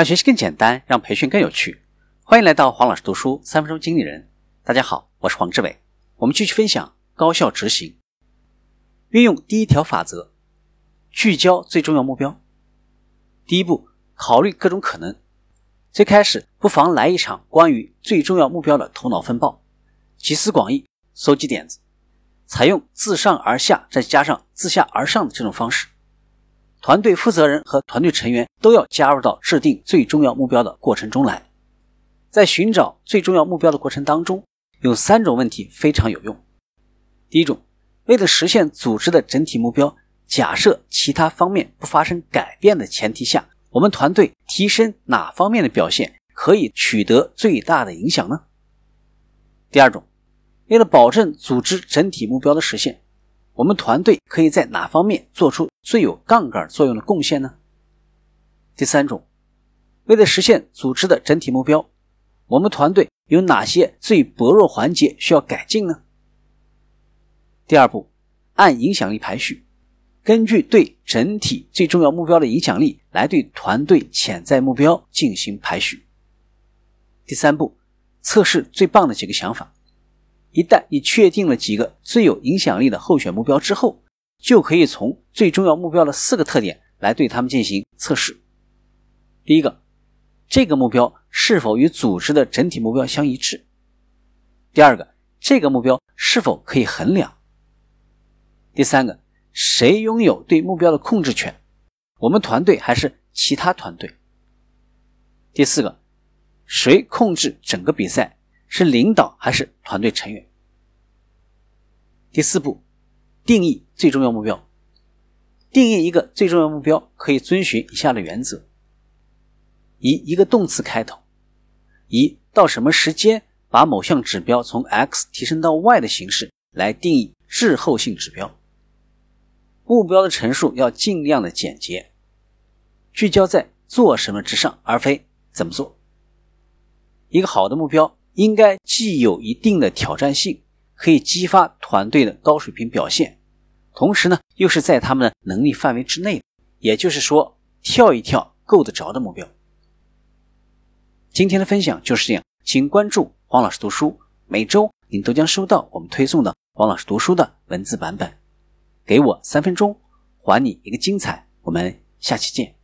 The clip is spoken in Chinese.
让学习更简单，让培训更有趣。欢迎来到黄老师读书三分钟经理人。大家好，我是黄志伟。我们继续分享高效执行，运用第一条法则，聚焦最重要目标。第一步，考虑各种可能。最开始不妨来一场关于最重要目标的头脑风暴，集思广益，搜集点子，采用自上而下再加上自下而上的这种方式。团队负责人和团队成员都要加入到制定最重要目标的过程中来。在寻找最重要目标的过程当中，有三种问题非常有用。第一种，为了实现组织的整体目标，假设其他方面不发生改变的前提下，我们团队提升哪方面的表现可以取得最大的影响呢？第二种，为了保证组织整体目标的实现。我们团队可以在哪方面做出最有杠杆作用的贡献呢？第三种，为了实现组织的整体目标，我们团队有哪些最薄弱环节需要改进呢？第二步，按影响力排序，根据对整体最重要目标的影响力来对团队潜在目标进行排序。第三步，测试最棒的几个想法。一旦你确定了几个最有影响力的候选目标之后，就可以从最重要目标的四个特点来对他们进行测试。第一个，这个目标是否与组织的整体目标相一致？第二个，这个目标是否可以衡量？第三个，谁拥有对目标的控制权？我们团队还是其他团队？第四个，谁控制整个比赛？是领导还是团队成员？第四步，定义最重要目标。定义一个最重要目标，可以遵循以下的原则：以一个动词开头，以到什么时间把某项指标从 X 提升到 Y 的形式来定义滞后性指标。目标的陈述要尽量的简洁，聚焦在做什么之上，而非怎么做。一个好的目标。应该既有一定的挑战性，可以激发团队的高水平表现，同时呢，又是在他们的能力范围之内，也就是说，跳一跳够得着的目标。今天的分享就是这样，请关注黄老师读书，每周您都将收到我们推送的黄老师读书的文字版本。给我三分钟，还你一个精彩。我们下期见。